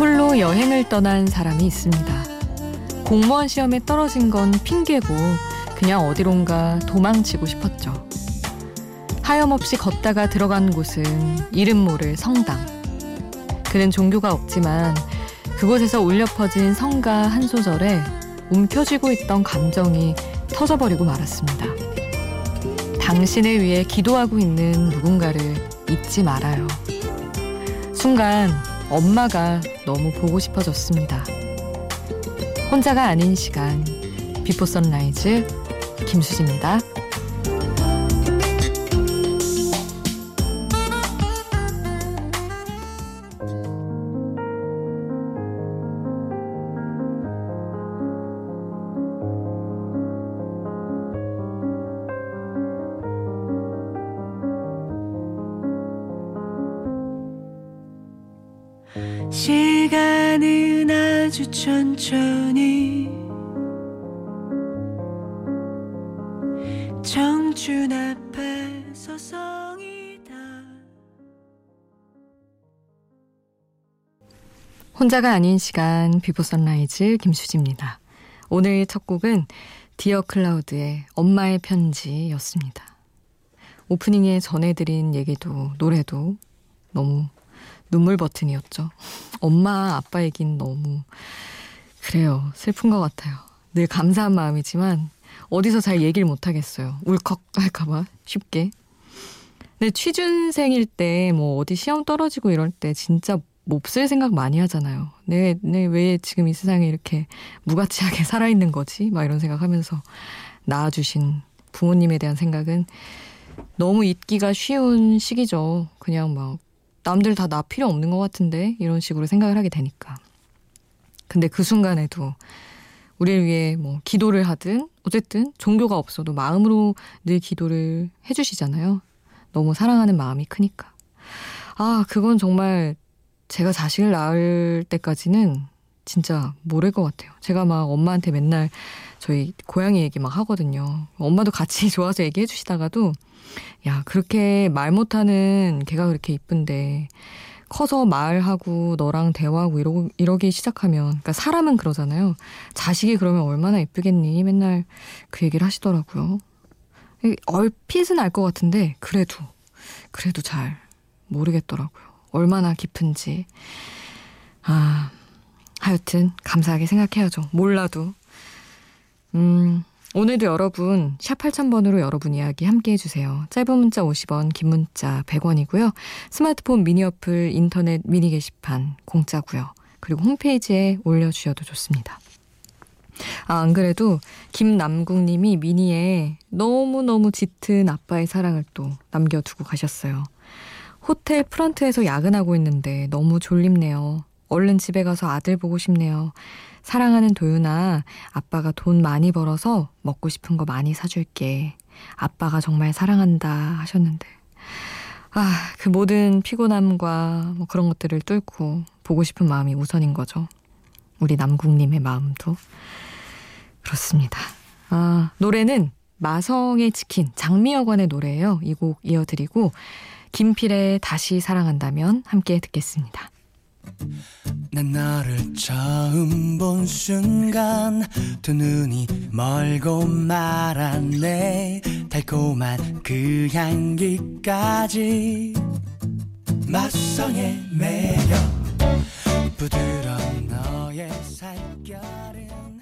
학교 여행을 떠난 사람이 있습니다. 공무원 시험에 떨어진 건 핑계고 그냥 어디론가 도망치고 싶었죠. 하염없이 걷다가 들어간 곳은 이름 모를 성당. 그는 종교가 없지만 그곳에서 울려 퍼진 성가 한 소절에 움켜쥐고 있던 감정이 터져버리고 말았습니다. 당신을 위해 기도하고 있는 누군가를 잊지 말아요. 순간 엄마가 너무 보고 싶어졌습니다. 혼자가 아닌 시간 비포 선라이즈 김수지입니다. 천천히 청춘 앞에 서성이다 혼자가 아닌 시간 비포 선라이즈 김수지입니다. 오늘 첫 곡은 디어 클라우드의 엄마의 편지였습니다. 오프닝에 전해드린 얘기도 노래도 너무 눈물 버튼이었죠. 엄마, 아빠 얘기는 너무 그래요. 슬픈 것 같아요. 늘 감사한 마음이지만 어디서 잘 얘기를 못 하겠어요. 울컥 할까봐 쉽게. 근데 취준생일 때 뭐 어디 시험 떨어지고 이럴 때 진짜 몹쓸 생각 많이 하잖아요. 내, 내 왜 지금 이 세상에 이렇게 무가치하게 살아있는 거지? 막 이런 생각하면서 낳아주신 부모님에 대한 생각은 너무 잊기가 쉬운 시기죠. 그냥 막 남들 다 나 필요 없는 것 같은데 이런 식으로 생각을 하게 되니까. 근데 그 순간에도 우리를 위해 뭐 기도를 하든 어쨌든 종교가 없어도 마음으로 늘 기도를 해주시잖아요. 너무 사랑하는 마음이 크니까. 아, 그건 정말 제가 자식을 낳을 때까지는 진짜 모를 것 같아요. 제가 막 엄마한테 맨날 저희 고양이 얘기 막 하거든요. 엄마도 같이 좋아서 얘기해 주시다가도 야, 그렇게 말 못하는 걔가 그렇게 이쁜데 커서 말하고 너랑 대화하고 이러고 이러기 시작하면 그러니까 사람은 그러잖아요. 자식이 그러면 얼마나 예쁘겠니? 맨날 그 얘기를 하시더라고요. 얼핏은 알 것 같은데 그래도 그래도 잘 모르겠더라고요. 얼마나 깊은지. 아, 하여튼 감사하게 생각해야죠. 몰라도. 음, 오늘도 여러분 샵 8000번으로 여러분 이야기 함께 해주세요. 짧은 문자 50원 긴 문자 100원이고요. 스마트폰 미니 어플 인터넷 미니 게시판 공짜고요. 그리고 홈페이지에 올려주셔도 좋습니다. 아, 안 그래도 김남국 님이 미니에 너무너무 짙은 아빠의 사랑을 또 남겨두고 가셨어요. 호텔 프런트에서 야근하고 있는데 너무 졸립네요. 얼른 집에 가서 아들 보고 싶네요. 사랑하는 도윤아, 아빠가 돈 많이 벌어서 먹고 싶은 거 많이 사줄게. 아빠가 정말 사랑한다 하셨는데. 아, 그 모든 피곤함과 뭐 그런 것들을 뚫고 보고 싶은 마음이 우선인 거죠. 우리 남국님의 마음도. 그렇습니다. 아, 노래는 마성의 치킨, 장미여관의 노래예요. 이 곡 이어드리고, 김필의 다시 사랑한다면 함께 듣겠습니다. 난 너를 처음 본 순간 두 눈이 멀고 말았네. 달콤한 그 향기까지. 맛성의 매력. 부드러운 너의 살결은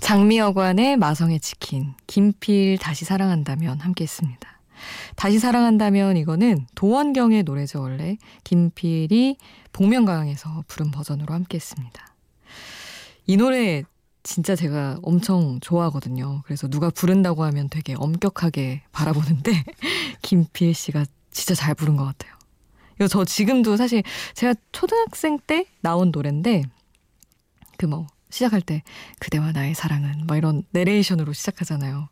장미여관의 마성의 치킨 김필 다시 사랑한다면 함께 했습니다. 다시 사랑한다면 이거는 도원경의 노래죠 원래 김필이 복면가왕에서 부른 버전으로 함께 했습니다. 이 노래 진짜 제가 엄청 좋아하거든요. 그래서 누가 부른다고 하면 되게 엄격하게 바라보는데 김필 씨가 진짜 잘 부른 것 같아요. 이거 저 지금도 사실 제가 초등학생 때 나온 노래인데 그 뭐 시작할 때 그대와 나의 사랑은 막 이런 내레이션으로 시작하잖아요.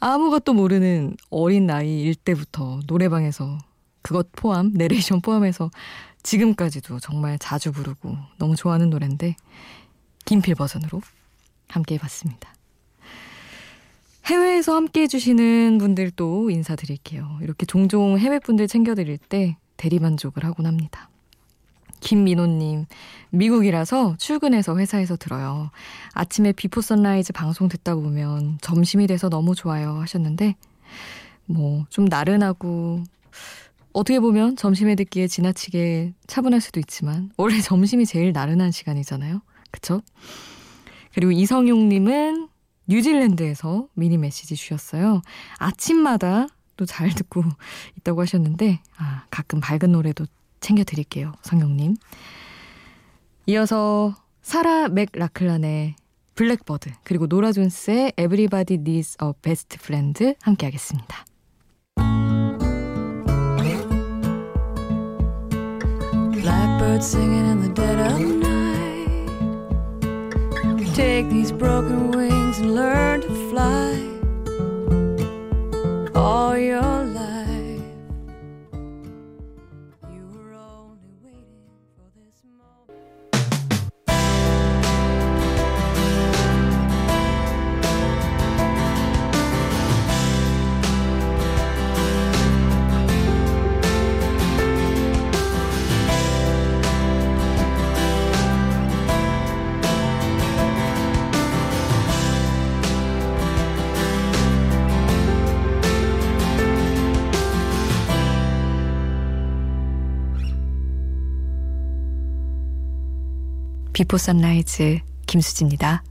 아무것도 모르는 어린 나이일 때부터 노래방에서 그것 포함, 내레이션 포함해서 지금까지도 정말 자주 부르고 너무 좋아하는 노래인데 김필 버전으로 함께 해봤습니다. 해외에서 함께 해주시는 분들도 인사드릴게요. 이렇게 종종 해외 분들 챙겨드릴 때 대리만족을 하곤 합니다. 김민호님, 미국이라서 출근해서 회사에서 들어요. 아침에 비포 선라이즈 방송 듣다 보면 점심이 돼서 너무 좋아요 하셨는데, 뭐, 좀 나른하고, 어떻게 보면 점심에 듣기에 지나치게 차분할 수도 있지만, 원래 점심이 제일 나른한 시간이잖아요. 그쵸? 그리고 이성용님은 뉴질랜드에서 미니 메시지 주셨어요. 아침마다 또 잘 듣고 있다고 하셨는데, 아, 가끔 밝은 노래도 챙겨드릴게요. 성용님. 이어서 사라 맥 라클란의 블랙버드 그리고 노라 존스의 Everybody Needs a Best Friend 함께 하겠습니다. Blackbird singing in the dead of night Take these broken wings and learn to fly All your 비포 선라이즈 김수지입니다.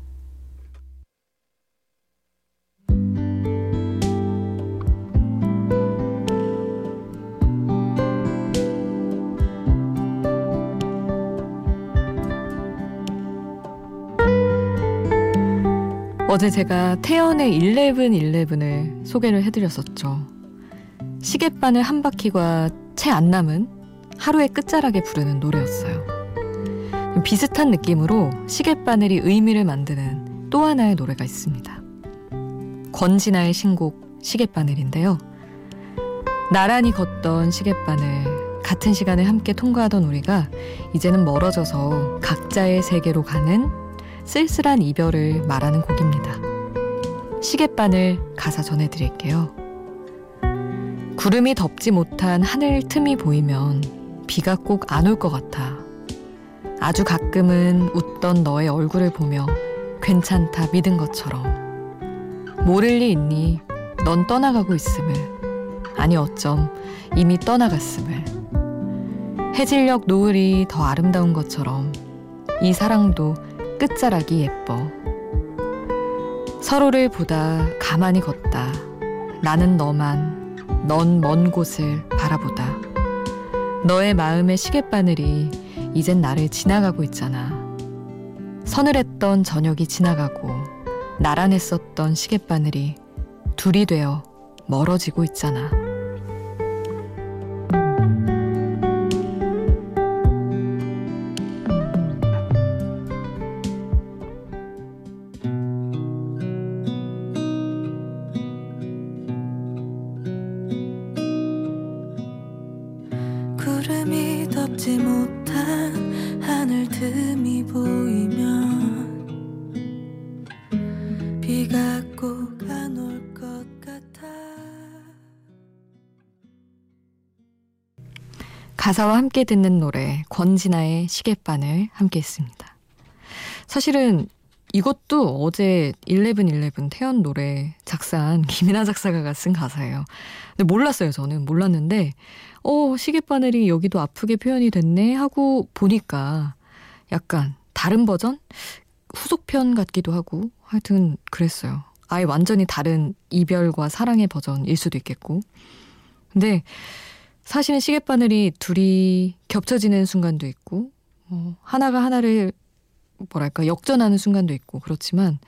어제 제가 태연의 1111을 소개를 해드렸었죠. 시계바늘 한 바퀴가 채 안 남은 하루의 끝자락에 부르는 노래였어요. 비슷한 느낌으로 시계바늘이 의미를 만드는 또 하나의 노래가 있습니다. 권진아의 신곡 시계바늘인데요. 나란히 걷던 시계바늘, 같은 시간을 함께 통과하던 우리가 이제는 멀어져서 각자의 세계로 가는 쓸쓸한 이별을 말하는 곡입니다. 시계바늘 가사 전해드릴게요. 구름이 덮지 못한 하늘 틈이 보이면 비가 꼭 안 올 것 같아. 아주 가끔은 웃던 너의 얼굴을 보며 괜찮다 믿은 것처럼. 모를 리 있니? 넌 떠나가고 있음을. 아니 어쩜 이미 떠나갔음을. 해질녘 노을이 더 아름다운 것처럼 이 사랑도 끝자락이 예뻐. 서로를 보다 가만히 걷다. 나는 너만 넌 먼 곳을 바라보다. 너의 마음의 시계바늘이 이젠 나를 지나가고 있잖아. 서늘했던 저녁이 지나가고 나란했었던 시계바늘이 둘이 되어 멀어지고 있잖아. 틈이 보이면 비가 꼭 안 올 것 같아 가사와 함께 듣는 노래 권진아의 시계바늘 함께 했습니다. 사실은 이것도 어제 1111 태연 노래 작사한 김이나 작사가가 쓴 가사예요. 근데 몰랐어요, 저는. 몰랐는데, 어, 시계바늘이 여기도 아프게 표현이 됐네 하고 보니까 약간 다른 버전? 후속편 같기도 하고 하여튼 그랬어요. 아예 완전히 다른 이별과 사랑의 버전일 수도 있겠고. 근데 사실은 시계바늘이 둘이 겹쳐지는 순간도 있고, 어, 하나가 하나를 뭐랄까 역전하는 순간도 있고 그렇지만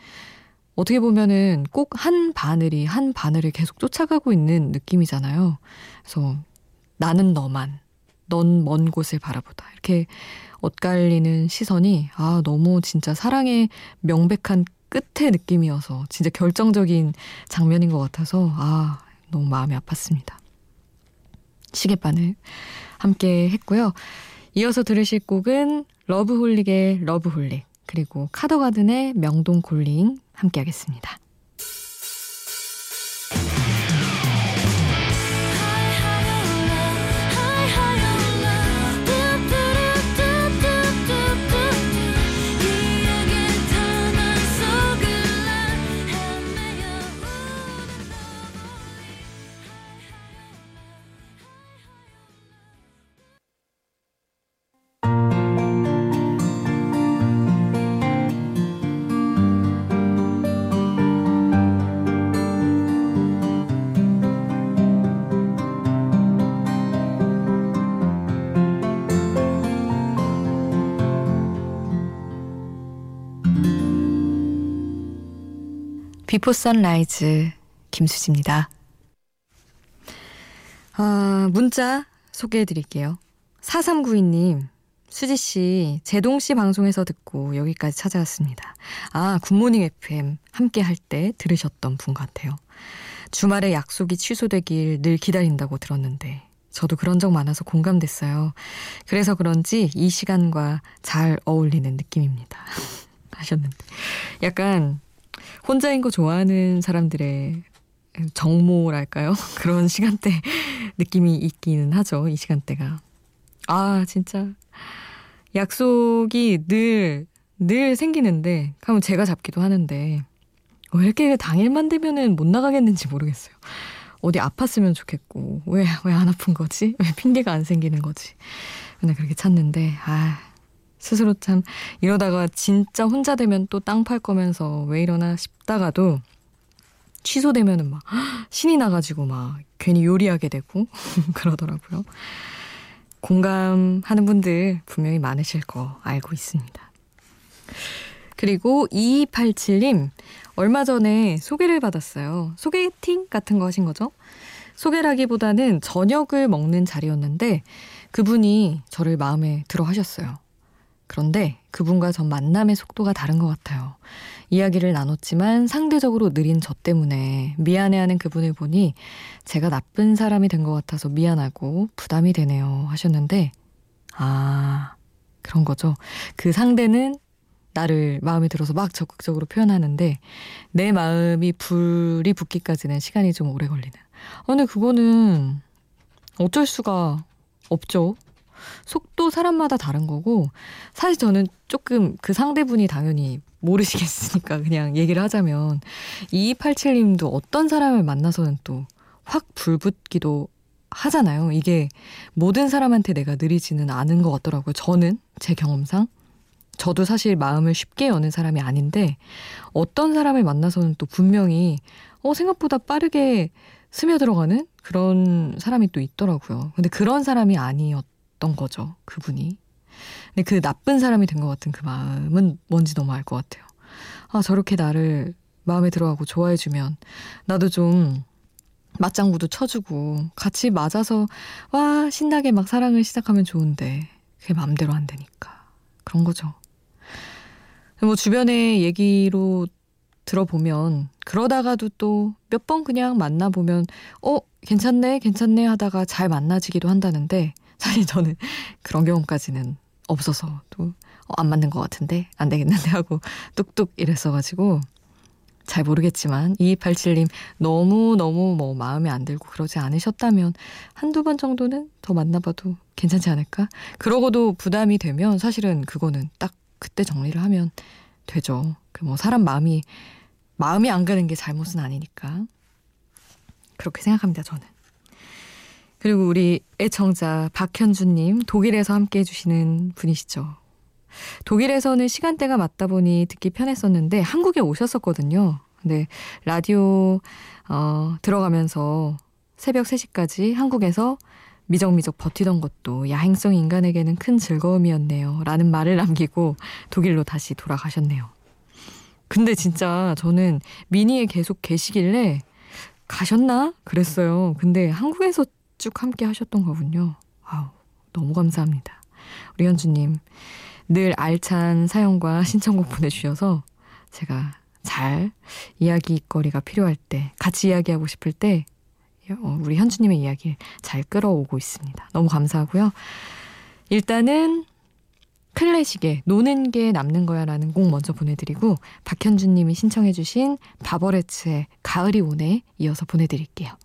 어떻게 보면은 꼭 한 바늘이 한 바늘을 계속 쫓아가고 있는 느낌이잖아요. 그래서 나는 너만, 넌 먼 곳을 바라보다. 이렇게 엇갈리는 시선이 아 너무 진짜 사랑의 명백한 끝의 느낌이어서 진짜 결정적인 장면인 것 같아서 아 너무 마음이 아팠습니다. 시계바늘 함께 했고요. 이어서 들으실 곡은 러브홀릭의 러브홀릭 그리고 카더가든의 명동콜링 함께 하겠습니다. 비포 선라이즈 김수지입니다. 아, 문자 소개해 드릴게요. 4392님, 수지씨, 제동씨 방송에서 듣고 여기까지 찾아왔습니다. 아, 굿모닝 FM 함께 할 때 들으셨던 분 같아요. 주말에 약속이 취소되길 늘 기다린다고 들었는데, 저도 그런 적 많아서 공감됐어요. 그래서 그런지 이 시간과 잘 어울리는 느낌입니다. 하셨는데. 약간 혼자인 거 좋아하는 사람들의 정모랄까요? 그런 시간대 느낌이 있기는 하죠. 이 시간대가. 아, 진짜. 약속이 늘, 늘 생기는데, 그럼 제가 잡기도 하는데, 왜 이렇게 당일만 되면은 못 나가겠는지 모르겠어요. 어디 아팠으면 좋겠고, 왜, 왜 안 아픈 거지? 왜 핑계가 안 생기는 거지? 맨날 그렇게 찾는데, 아, 스스로 참 이러다가 진짜 혼자 되면 또 땅 팔 거면서 왜 이러나 싶다가도 취소되면은 막 신이 나가지고 막 괜히 요리하게 되고 그러더라고요. 공감하는 분들 분명히 많으실 거 알고 있습니다. 그리고 2287님, 얼마 전에 소개를 받았어요. 소개팅 같은 거 하신 거죠? 소개라기보다는 저녁을 먹는 자리였는데 그분이 저를 마음에 들어 하셨어요. 그런데 그분과 전 만남의 속도가 다른 것 같아요. 이야기를 나눴지만 상대적으로 느린 저 때문에 미안해하는 그분을 보니 제가 나쁜 사람이 된 것 같아서 미안하고 부담이 되네요 하셨는데 아 그런 거죠. 그 상대는 나를 마음에 들어서 막 적극적으로 표현하는데 내 마음이 불이 붙기까지는 시간이 좀 오래 걸리는. 어, 근데 그거는 어쩔 수가 없죠. 속도 사람마다 다른 거고 사실 저는 조금 그 상대분이 당연히 모르시겠으니까 그냥 얘기를 하자면 2287님도 어떤 사람을 만나서는 또 확 불붙기도 하잖아요. 이게 모든 사람한테 내가 느리지는 않은 것 같더라고요. 저는 제 경험상 저도 사실 마음을 쉽게 여는 사람이 아닌데 어떤 사람을 만나서는 또 분명히 어 생각보다 빠르게 스며들어가는 그런 사람이 또 있더라고요. 근데 그런 사람이 아니었 던 거죠. 그분이. 근데 그 나쁜 사람이 된 것 같은 그 마음은 뭔지 너무 알 것 같아요. 아, 저렇게 나를 마음에 들어하고 좋아해주면 나도 좀 맞장구도 쳐주고 같이 맞아서 와, 신나게 막 사랑을 시작하면 좋은데 그게 마음대로 안 되니까. 그런 거죠. 뭐 주변의 얘기로 들어보면 그러다가도 또 몇 번 그냥 만나보면 어, 괜찮네, 괜찮네 하다가 잘 만나지기도 한다는데 사실 저는 그런 경험까지는 없어서 또안 어, 맞는 것 같은데 안 되겠는데 하고 뚝뚝 이랬어가지고 잘 모르겠지만 2287님 너무너무 뭐 마음에 안 들고 그러지 않으셨다면 한두 번 정도는 더 만나봐도 괜찮지 않을까? 그러고도 부담이 되면 사실은 그거는 딱 그때 정리를 하면 되죠. 그 뭐 사람 마음이 마음이 안 가는 게 잘못은 아니니까. 그렇게 생각합니다, 저는. 그리고 우리 애청자 박현주님 독일에서 함께 해주시는 분이시죠. 독일에서는 시간대가 맞다 보니 듣기 편했었는데 한국에 오셨었거든요. 근데 라디오 어, 들어가면서 새벽 3시까지 한국에서 미적미적 버티던 것도 야행성 인간에게는 큰 즐거움이었네요. 라는 말을 남기고 독일로 다시 돌아가셨네요. 근데 진짜 저는 미니에 계속 계시길래 가셨나? 그랬어요. 근데 한국에서 쭉 함께 하셨던 거군요. 아우, 너무 감사합니다. 우리 현주님, 늘 알찬 사연과 신청곡 보내주셔서 제가 잘 이야기거리가 필요할 때, 같이 이야기하고 싶을 때, 어, 우리 현주님의 이야기를 잘 끌어오고 있습니다. 너무 감사하고요. 일단은 클래식의 노는 게 남는 거야 라는 곡 먼저 보내드리고 박현주님이 신청해주신 바버레츠의 가을이 오네 이어서 보내드릴게요.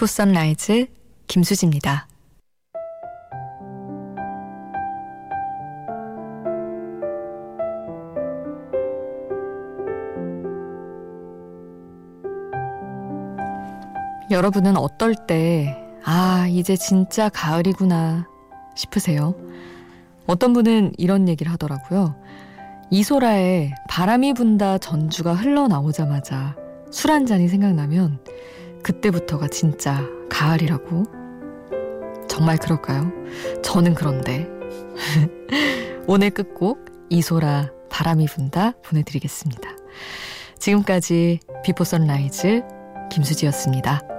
비포 선라이즈 김수지입니다. 여러분은 어떨 때, 아, 이제 진짜 가을이구나 싶으세요? 어떤 분은 이런 얘기를 하더라고요. 이소라의 바람이 분다 전주가 흘러나오자마자 술 한 잔이 생각나면 그때부터가 진짜 가을이라고. 정말 그럴까요? 저는 그런데. 오늘 끝곡 이소라 바람이 분다 보내드리겠습니다. 지금까지 비포 선라이즈 김수지였습니다.